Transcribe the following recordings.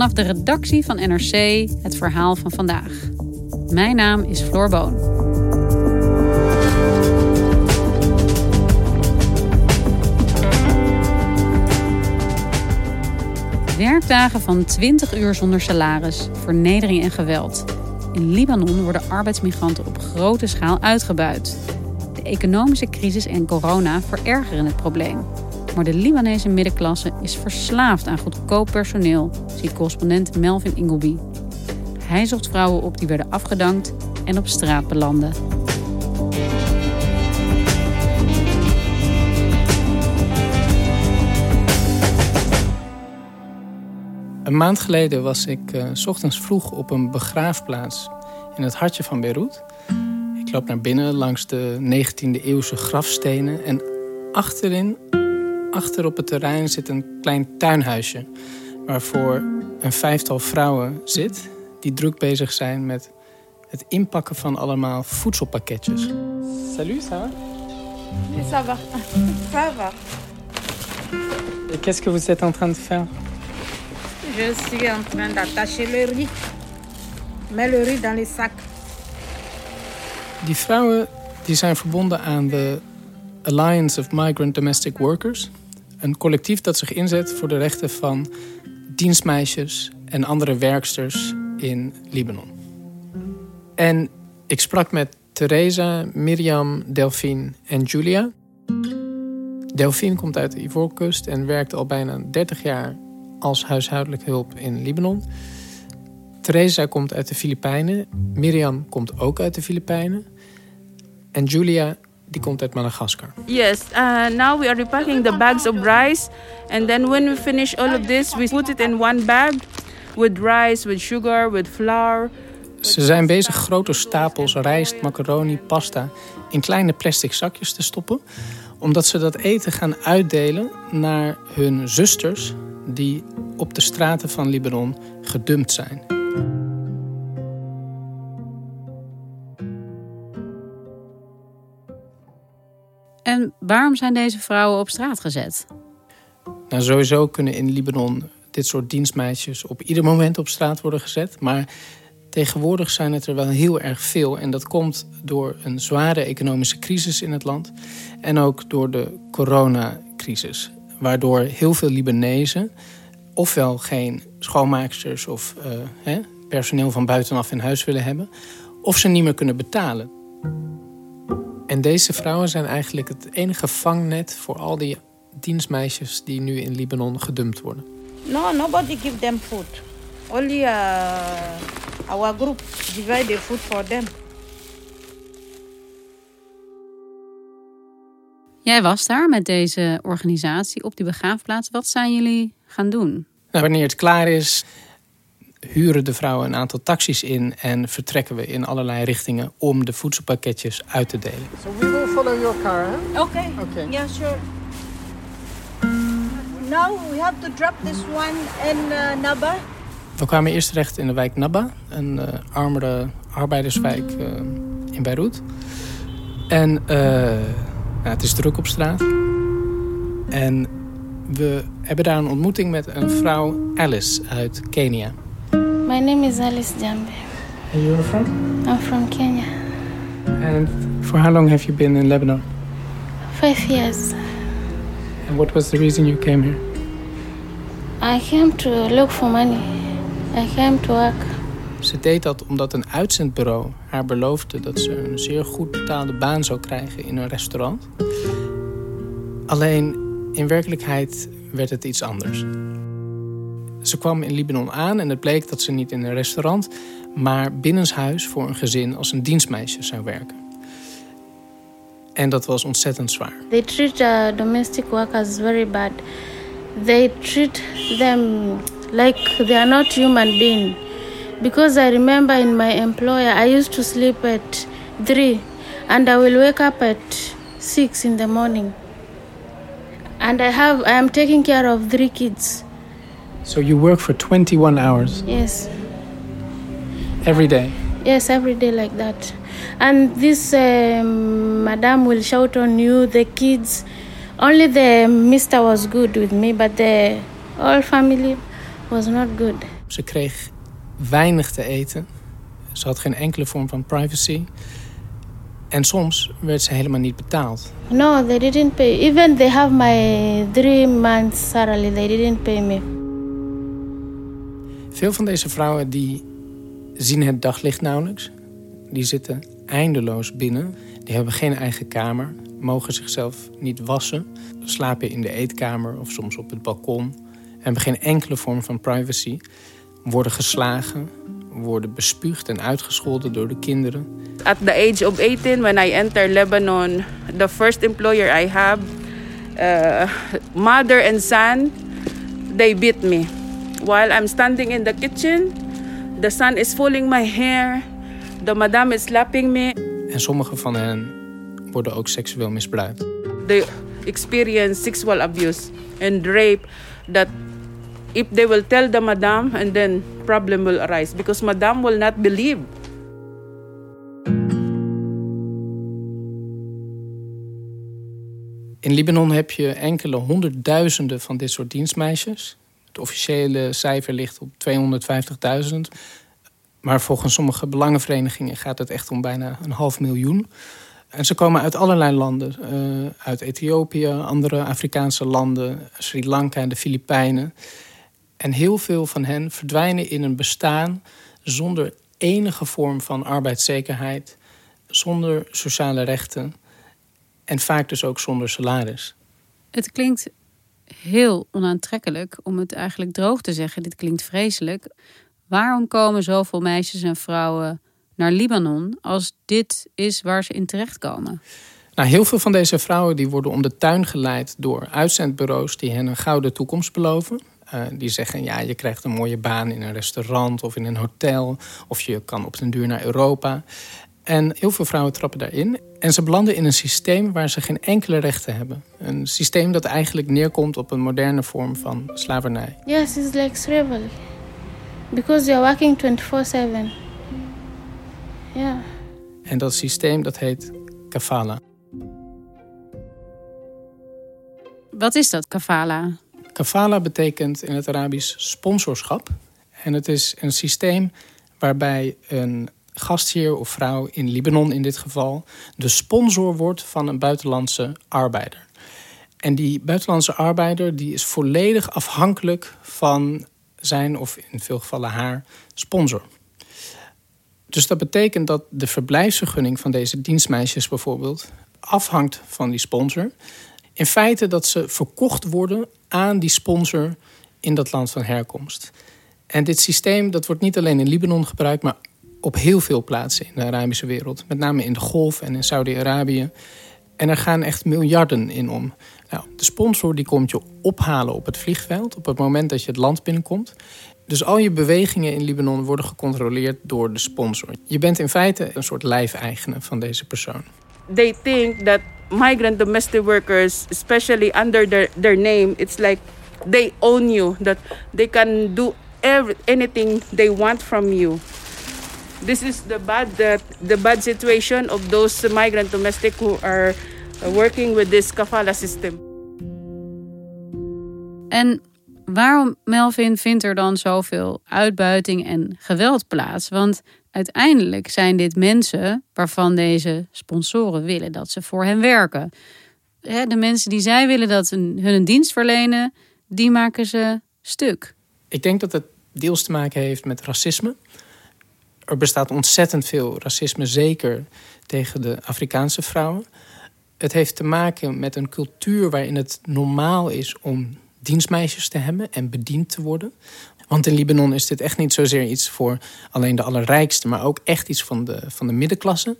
Vanaf de redactie van NRC het verhaal van vandaag. Mijn naam is Floor Boon. Werkdagen van 20 uur zonder salaris, vernedering en geweld. In Libanon worden arbeidsmigranten op grote schaal uitgebuit. De economische crisis en corona verergeren het probleem. Maar de Libanese middenklasse is verslaafd aan goedkoop personeel, ziet correspondent Melvin Ingleby. Hij zocht vrouwen op die werden afgedankt en op straat belanden. Een maand geleden was ik uh, s ochtends vroeg op een begraafplaats in het hartje van Beirut. Ik loop naar binnen langs de 19e eeuwse grafstenen en achterin, achter op het terrein zit een klein tuinhuisje waarvoor een vijftal vrouwen zit die druk bezig zijn met het inpakken van allemaal voedselpakketjes. Salut, ça va? Ça va. Ça va. Et qu'est-ce que vous êtes en train de faire? Je suis en train d'attacher le riz. Mets le riz dans les sacs. Die vrouwen die zijn verbonden aan de Alliance of Migrant Domestic Workers. Een collectief dat zich inzet voor de rechten van dienstmeisjes en andere werksters in Libanon. En ik sprak met Theresa, Mirjam, Delphine en Julia. Delphine komt uit de Ivoorkust en werkt al bijna 30 jaar als huishoudelijk hulp in Libanon. Theresa komt uit de Filipijnen. Mirjam komt ook uit de Filipijnen. En Julia die komt uit Madagaskar. Yes, uh, now we are repacking the bags of rice. And then when we finish all of this, we put it in one bag with rice, with sugar, with flour. Ze zijn bezig grote stapels rijst, macaroni, pasta in kleine plastic zakjes te stoppen. Omdat ze dat eten gaan uitdelen naar hun zusters die op de straten van Libanon gedumpt zijn. En waarom zijn deze vrouwen op straat gezet? Nou, sowieso kunnen in Libanon dit soort dienstmeisjes op ieder moment op straat worden gezet. Maar tegenwoordig zijn het er wel heel erg veel. En dat komt door een zware economische crisis in het land. En ook door de coronacrisis. Waardoor heel veel Libanezen ofwel geen schoonmaaksters of uh, hè, personeel van buitenaf in huis willen hebben, of ze niet meer kunnen betalen. En deze vrouwen zijn eigenlijk het enige vangnet voor al die dienstmeisjes die nu in Libanon gedumpt worden. No, nobody give them food. Only uh, our group divide the food for them. Jij was daar met deze organisatie op die begraafplaats. Wat zijn jullie gaan doen? Nou, wanneer het klaar is, huren de vrouwen een aantal taxis in en vertrekken we in allerlei richtingen om de voedselpakketjes uit te delen. So we will follow your car, huh? Okay. Okay. Yeah, sure. Now we have to drop this one in uh, Naba. We kwamen eerst terecht in de wijk Naba, een uh, armere arbeiderswijk uh, in Beirut. En uh, nou, het is druk op straat. En we hebben daar een ontmoeting met een vrouw, Alice, uit Kenia. My name is Alice Jambe. And you are from? I'm from Kenya. And for how long have you been in Lebanon? Five years. And what was the reason you came here? I came to look for money. I came to work. Ze deed dat omdat een uitzendbureau haar beloofde dat ze een zeer goed betaalde baan zou krijgen in een restaurant. Alleen in werkelijkheid werd het iets anders. Ze kwam in Libanon aan en het bleek dat ze niet in een restaurant, maar binnenshuis voor een gezin als een dienstmeisje zou werken. En dat was ontzettend zwaar. They treat uh, domestic workers very bad. They treat them like they are not human being. Because I remember in my employer, I used to sleep at three, and I will wake up at six in the morning. And I have I am taking care of three kids. So you work for 21 hours Yes, every day. yes, every day like that. And this um, madam will shout on you, the kids. Only the mister was good with me, but the whole family was not good. Ze kreeg weinig te eten. Ze had geen enkele vorm van privacy. En soms werd ze helemaal niet betaald. No, they didn't pay. Even they have my three months salary, they didn't pay me. Veel van deze vrouwen die zien het daglicht nauwelijks. Die zitten eindeloos binnen. Die hebben geen eigen kamer. Mogen zichzelf niet wassen. Slapen in de eetkamer of soms op het balkon. Hebben geen enkele vorm van privacy. Worden geslagen. Worden bespuugd en uitgescholden door de kinderen. At the age of 18, when I entered Lebanon, the first employer I have, uh, mother and son, they beat me. While I'm standing in the kitchen, the son is pulling my hair, the madam is slapping me. En sommige van hen worden ook seksueel misbruikt. They experience sexual abuse and rape that if they will tell the madam and then problem will arise because madam will not believe In Libanon heb je enkele honderdduizenden van dit soort dienstmeisjes. Officiële cijfer ligt op 250.000. Maar volgens sommige belangenverenigingen gaat het echt om bijna een half miljoen. En ze komen uit allerlei landen. eh, uit Ethiopië, andere Afrikaanse landen, Sri Lanka en de Filipijnen. En heel veel van hen verdwijnen in een bestaan zonder enige vorm van arbeidszekerheid, zonder sociale rechten en vaak dus ook zonder salaris. Het klinkt heel onaantrekkelijk om het eigenlijk droog te zeggen. Dit klinkt vreselijk. Waarom komen zoveel meisjes en vrouwen naar Libanon als dit is waar ze in terechtkomen? Nou, heel veel van deze vrouwen die worden om de tuin geleid door uitzendbureaus die hen een gouden toekomst beloven. Eh, die zeggen, ja, je krijgt een mooie baan in een restaurant of in een hotel. Of je kan op den duur naar Europa. En heel veel vrouwen trappen daarin. En ze belanden in een systeem waar ze geen enkele rechten hebben. Een systeem dat eigenlijk neerkomt op een moderne vorm van slavernij. Yes, it's like slavery. Because you're working 24-7. Yeah. En dat systeem dat heet kafala. Wat is dat, kafala? Kafala betekent in het Arabisch sponsorschap. En het is een systeem waarbij een gastheer of vrouw in Libanon in dit geval de sponsor wordt van een buitenlandse arbeider. En die buitenlandse arbeider die is volledig afhankelijk van zijn of in veel gevallen haar sponsor. Dus dat betekent dat de verblijfsvergunning van deze dienstmeisjes bijvoorbeeld afhangt van die sponsor. In feite dat ze verkocht worden aan die sponsor in dat land van herkomst. En dit systeem dat wordt niet alleen in Libanon gebruikt, maar op heel veel plaatsen in de Arabische wereld. Met name in de Golf en in Saudi-Arabië. En er gaan echt miljarden in om. Nou, de sponsor die komt je ophalen op het vliegveld op het moment dat je het land binnenkomt. Dus al je bewegingen in Libanon worden gecontroleerd door de sponsor. Je bent in feite een soort lijfeigene van deze persoon. they think that migrant domestic workers, especially under their, their name, it's like they own you, that they can do every, anything they want from you. This is the bad that the bad situation of those migrant domestic who are working with this kafala system. En waarom, Melvin, vindt er dan zoveel uitbuiting en geweld plaats? Want uiteindelijk zijn dit mensen waarvan deze sponsoren willen dat ze voor hen werken. Hè, De mensen die zij willen dat hun een dienst verlenen, die maken ze stuk. Ik denk dat het deels te maken heeft met racisme. Er bestaat ontzettend veel racisme, zeker tegen de Afrikaanse vrouwen. Het heeft te maken met een cultuur waarin het normaal is om dienstmeisjes te hebben en bediend te worden. Want in Libanon is dit echt niet zozeer iets voor alleen de allerrijkste, maar ook echt iets van de, van de middenklasse.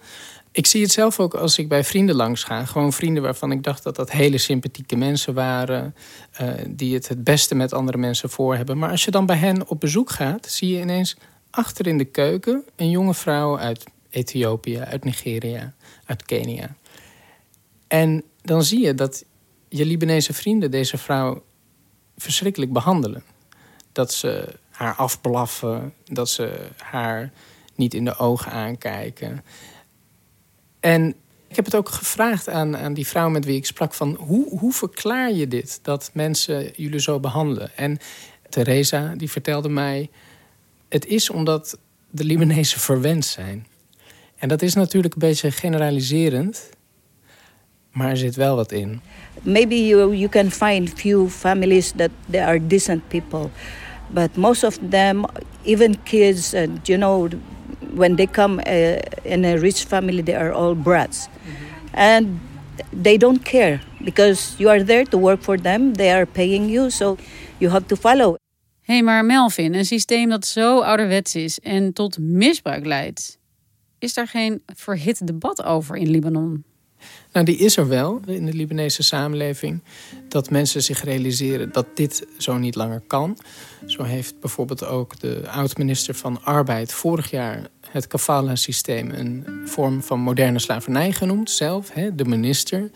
Ik zie het zelf ook als ik bij vrienden langs ga. Gewoon vrienden waarvan ik dacht dat dat hele sympathieke mensen waren. Uh, die het het beste met andere mensen voor hebben. Maar als je dan bij hen op bezoek gaat, zie je ineens achter in de keuken een jonge vrouw uit Ethiopië, uit Nigeria, uit Kenia. En dan zie je dat je Libanese vrienden deze vrouw verschrikkelijk behandelen. Dat ze haar afblaffen, dat ze haar niet in de ogen aankijken. En ik heb het ook gevraagd aan, aan die vrouw met wie ik sprak: van hoe, hoe verklaar je dit dat mensen jullie zo behandelen? En Theresa die vertelde mij: het is omdat de Libanezen verwend zijn. En dat is natuurlijk een beetje generaliserend, maar er zit wel wat in. Maybe you, you can find few families that they are decent people, but most of them, even kids, and you know, when they come uh, in a rich family, they are all brats. Mm-hmm. And they don't care because you are there to work for them. They are paying you, so you have to follow. Hé, hey, maar Melvin, een systeem dat zo ouderwets is en tot misbruik leidt. Is daar geen verhit debat over in Libanon? Nou, die is er wel in de Libanese samenleving. Dat mensen zich realiseren dat dit zo niet langer kan. Zo heeft bijvoorbeeld ook de oud-minister van Arbeid vorig jaar het kafala-systeem een vorm van moderne slavernij genoemd, zelf, hè, de minister.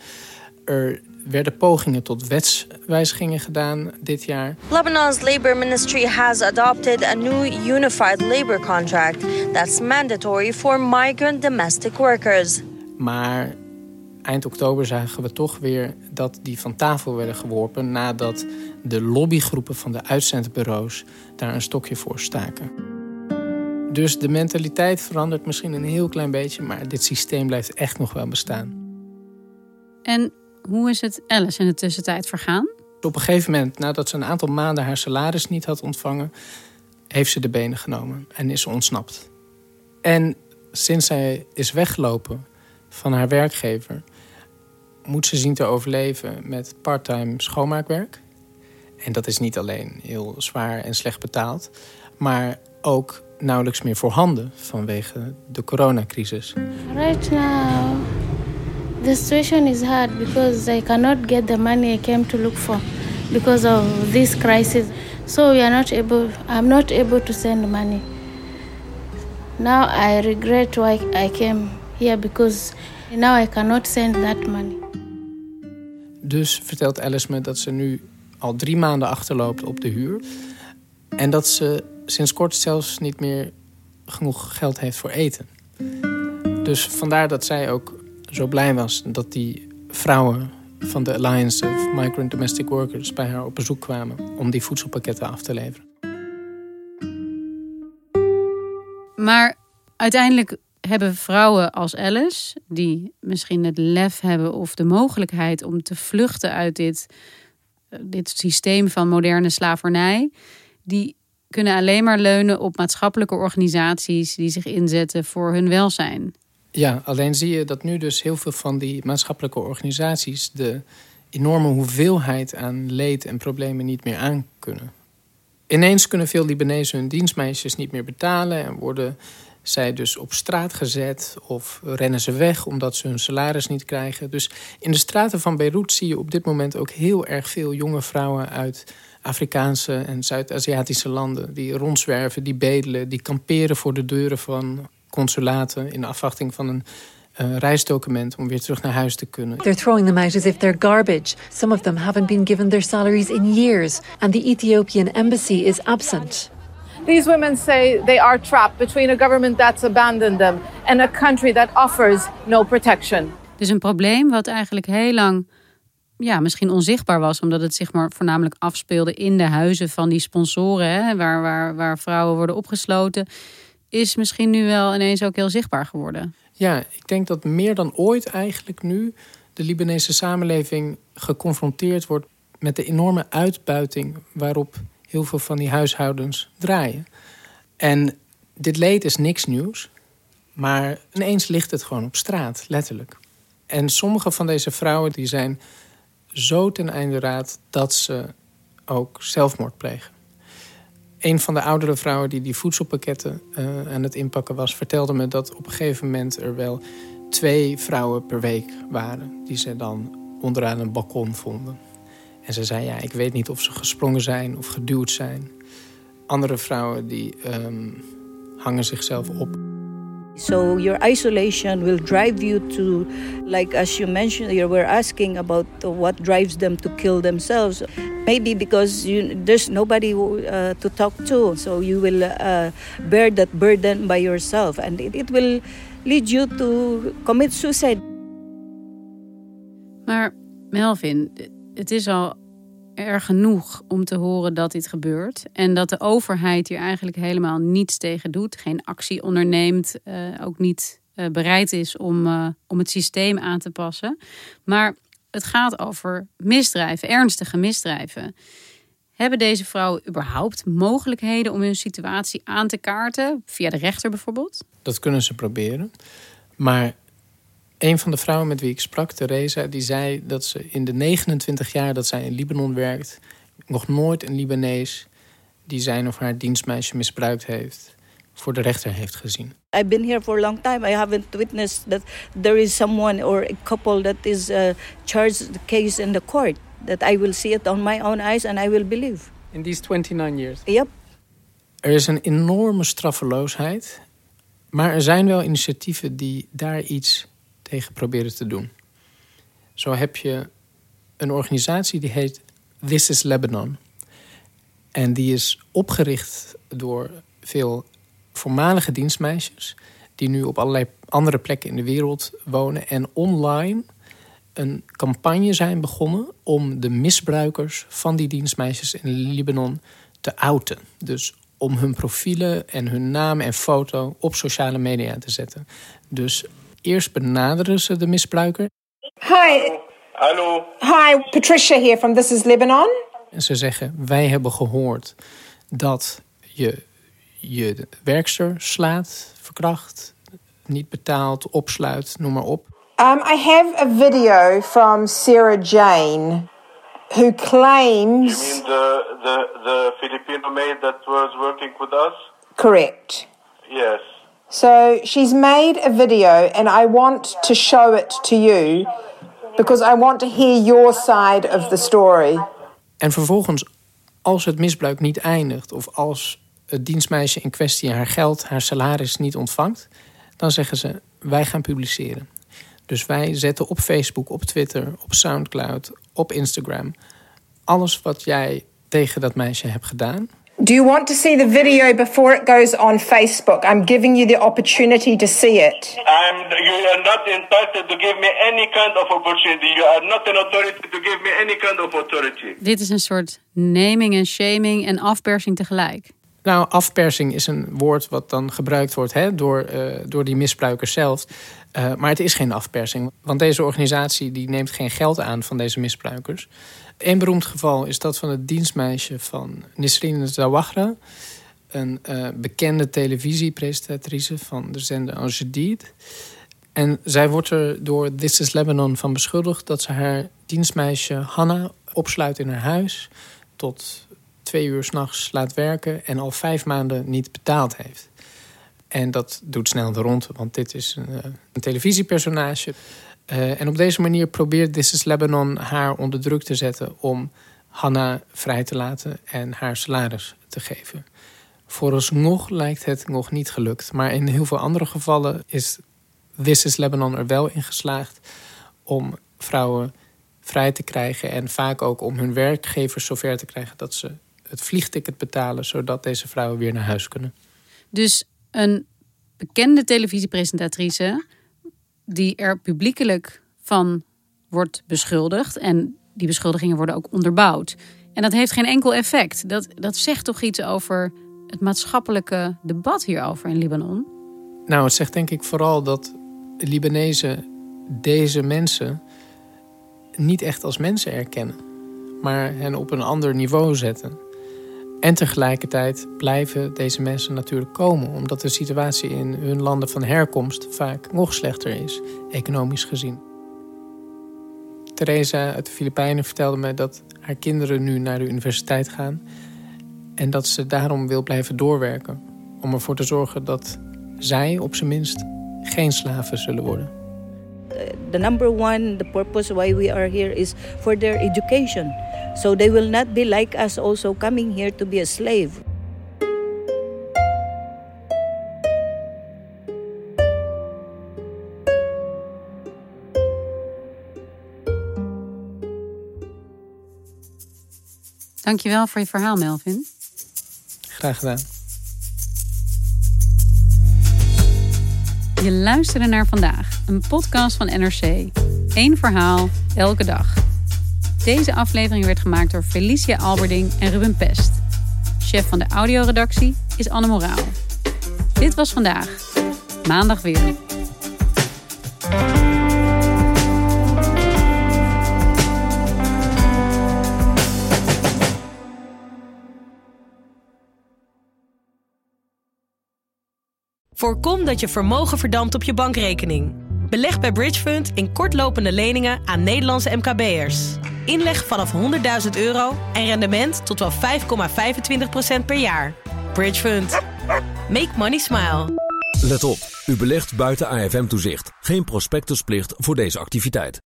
Er werden pogingen tot wetswijzigingen gedaan dit jaar. Lebanon's labor ministry has adopted a new unified labor contract that's mandatory for migrant domestic workers. Maar eind oktober zagen we toch weer dat die van tafel werden geworpen nadat de lobbygroepen van de uitzendbureaus daar een stokje voor staken. Dus de mentaliteit verandert misschien een heel klein beetje, maar dit systeem blijft echt nog wel bestaan. En hoe is het Alice in de tussentijd vergaan? Op een gegeven moment, nadat ze een aantal maanden haar salaris niet had ontvangen, heeft ze de benen genomen en is ze ontsnapt. En sinds zij is weggelopen van haar werkgever, moet ze zien te overleven met parttime schoonmaakwerk. En dat is niet alleen heel zwaar en slecht betaald, maar ook nauwelijks meer voorhanden vanwege de coronacrisis. Right now, the situation is hard because I cannot get the money I came to look for because of this crisis. So we are not able. I'm not able to send money. Now I regret why I came here because now I cannot send that money. Dus vertelt Alice me dat ze nu al drie maanden achterloopt op de huur. En dat ze sinds kort zelfs niet meer genoeg geld heeft voor eten. Dus vandaar dat zij ook zo blij was dat die vrouwen van de Alliance of Migrant Domestic Workers bij haar op bezoek kwamen om die voedselpakketten af te leveren. Maar uiteindelijk hebben vrouwen als Alice, die misschien het lef hebben of de mogelijkheid om te vluchten uit dit, dit systeem van moderne slavernij, die kunnen alleen maar leunen op maatschappelijke organisaties die zich inzetten voor hun welzijn. Ja, alleen zie je dat nu dus heel veel van die maatschappelijke organisaties de enorme hoeveelheid aan leed en problemen niet meer aankunnen. Ineens kunnen veel Libanezen hun dienstmeisjes niet meer betalen en worden zij dus op straat gezet of rennen ze weg omdat ze hun salaris niet krijgen. Dus in de straten van Beirut zie je op dit moment ook heel erg veel jonge vrouwen uit Afrikaanse en Zuid-Aziatische landen die rondzwerven, die bedelen, die kamperen voor de deuren van consulaten in afwachting van een uh, reisdocument om weer terug naar huis te kunnen. They're throwing them out as if they're garbage. Some of them haven't been given their salaries in years and the Ethiopian embassy is absent. These women say they are trapped between a government that's abandoned them and a country that offers no protection. Dus een probleem wat eigenlijk heel lang ja, misschien onzichtbaar was, omdat het zich maar voornamelijk afspeelde in de huizen van die sponsoren, hè, waar, waar, waar vrouwen worden opgesloten, is misschien nu wel ineens ook heel zichtbaar geworden. Ja, ik denk dat meer dan ooit eigenlijk nu de Libanese samenleving geconfronteerd wordt met de enorme uitbuiting waarop heel veel van die huishoudens draaien. En dit leed is niks nieuws. Maar ineens ligt het gewoon op straat, letterlijk. En sommige van deze vrouwen die zijn zo ten einde raad dat ze ook zelfmoord plegen. Een van de oudere vrouwen die die voedselpakketten uh, aan het inpakken was, vertelde me dat op een gegeven moment er wel twee vrouwen per week waren die ze dan onderaan een balkon vonden. En ze zei: Ja, ik weet niet of ze gesprongen zijn of geduwd zijn. Andere vrouwen die um, hangen zichzelf op. So your isolation will drive you to, like as you mentioned, you were asking about what drives them to kill themselves. Maybe because you, there's nobody uh, to talk to, so you will uh, bear that burden by yourself, and it, it will lead you to commit suicide. Maar Melvin, het is al erg genoeg om te horen dat dit gebeurt. En dat de overheid hier eigenlijk helemaal niets tegen doet. Geen actie onderneemt. Uh, ook niet uh, bereid is om, uh, om het systeem aan te passen. Maar het gaat over misdrijven, ernstige misdrijven. Hebben deze vrouwen überhaupt mogelijkheden om hun situatie aan te kaarten? Via de rechter bijvoorbeeld? Dat kunnen ze proberen. Maar een van de vrouwen met wie ik sprak, Theresa, die zei dat ze in de 29 jaar dat zij in Libanon werkt, nog nooit een Libanees die zijn of haar dienstmeisje misbruikt heeft, voor de rechter heeft gezien. I've been here for a long time. I haven't witnessed that there is someone or a couple that is uh, charged the case in the court. That I will see it on my own eyes and I will believe. In these 29 years. Yep. Er is een enorme straffeloosheid, maar er zijn wel initiatieven die daar iets tegen proberen te doen. Zo heb je een organisatie die heet This is Lebanon. En die is opgericht door veel voormalige dienstmeisjes... die nu op allerlei andere plekken in de wereld wonen... en online een campagne zijn begonnen... om de misbruikers van die dienstmeisjes in Libanon te outen. Dus om hun profielen en hun naam en foto op sociale media te zetten. Dus Eerst benaderen ze de misbruiker. Hi. Hallo. Hi, Patricia here from This is Lebanon. En ze zeggen, wij hebben gehoord dat je je werkster slaat, verkracht, niet betaalt, opsluit, noem maar op. Um, I have a video from Sarah Jane who claims... You mean the, the, the Filipino maid that was working with us? Correct. Yes. So she's made a video, and I want to show it to you because I want to hear your side of the story. En vervolgens, als het misbruik niet eindigt, of als het dienstmeisje in kwestie haar geld, haar salaris niet ontvangt, dan zeggen ze: wij gaan publiceren. Dus wij zetten op Facebook, op Twitter, op Soundcloud, op Instagram alles wat jij tegen dat meisje hebt gedaan. Do you want to see the video before it goes on Facebook? I'm giving you the opportunity to see it. I'm, you are not entitled to give me any kind of opportunity. You are not an authority to give me any kind of authority. Dit is een soort naming en shaming en afpersing tegelijk. Nou, afpersing is een woord wat dan gebruikt wordt hè, door, uh, door die misbruikers zelf. Uh, maar het is geen afpersing, want deze organisatie die neemt geen geld aan van deze misbruikers. Een beroemd geval is dat van het dienstmeisje van Nisrine Zawahra. Een uh, bekende televisiepresentatrice van de zender Al Jadid. En zij wordt er door This is Lebanon van beschuldigd... dat ze haar dienstmeisje Hanna opsluit in haar huis... tot twee uur s'nachts laat werken... en al vijf maanden niet betaald heeft. En dat doet snel de ronde, want dit is een, eh, een televisiepersonage... Uh, en op deze manier probeert This is Lebanon haar onder druk te zetten om Hanna vrij te laten en haar salaris te geven. Vooralsnog lijkt het nog niet gelukt, maar in heel veel andere gevallen is This is Lebanon er wel in geslaagd om vrouwen vrij te krijgen en vaak ook om hun werkgevers zover te krijgen dat ze het vliegticket betalen zodat deze vrouwen weer naar huis kunnen. Dus een bekende televisiepresentatrice die er publiekelijk van wordt beschuldigd. En die beschuldigingen worden ook onderbouwd. En dat heeft geen enkel effect. Dat, dat zegt toch iets over het maatschappelijke debat hierover in Libanon? Nou, het zegt denk ik vooral dat Libanezen deze mensen niet echt als mensen erkennen, maar hen op een ander niveau zetten. En tegelijkertijd blijven deze mensen natuurlijk komen, omdat de situatie in hun landen van herkomst vaak nog slechter is, economisch gezien. Theresa uit de Filipijnen vertelde me dat haar kinderen nu naar de universiteit gaan en dat ze daarom wil blijven doorwerken, om ervoor te zorgen dat zij op zijn minst geen slaven zullen worden. The number one, the purpose why we are here is for their education. So they will not be like us also coming here to be a slave. Dankjewel voor je verhaal, Melvin. Graag gedaan. Je luisterde naar vandaag, een podcast van NRC. Eén verhaal, elke dag. Deze aflevering werd gemaakt door Felicia Alberding en Ruben Pest. Chef van de audioredactie is Anne Moraal. Dit was vandaag. Maandag weer. Voorkom dat je vermogen verdampt op je bankrekening. Beleg bij Bridgefund in kortlopende leningen aan Nederlandse MKB'ers. Inleg vanaf 100.000 euro en rendement tot wel 5,25% per jaar. Bridgefund. Make money smile. Let op, u belegt buiten AFM-toezicht. Geen prospectusplicht voor deze activiteit.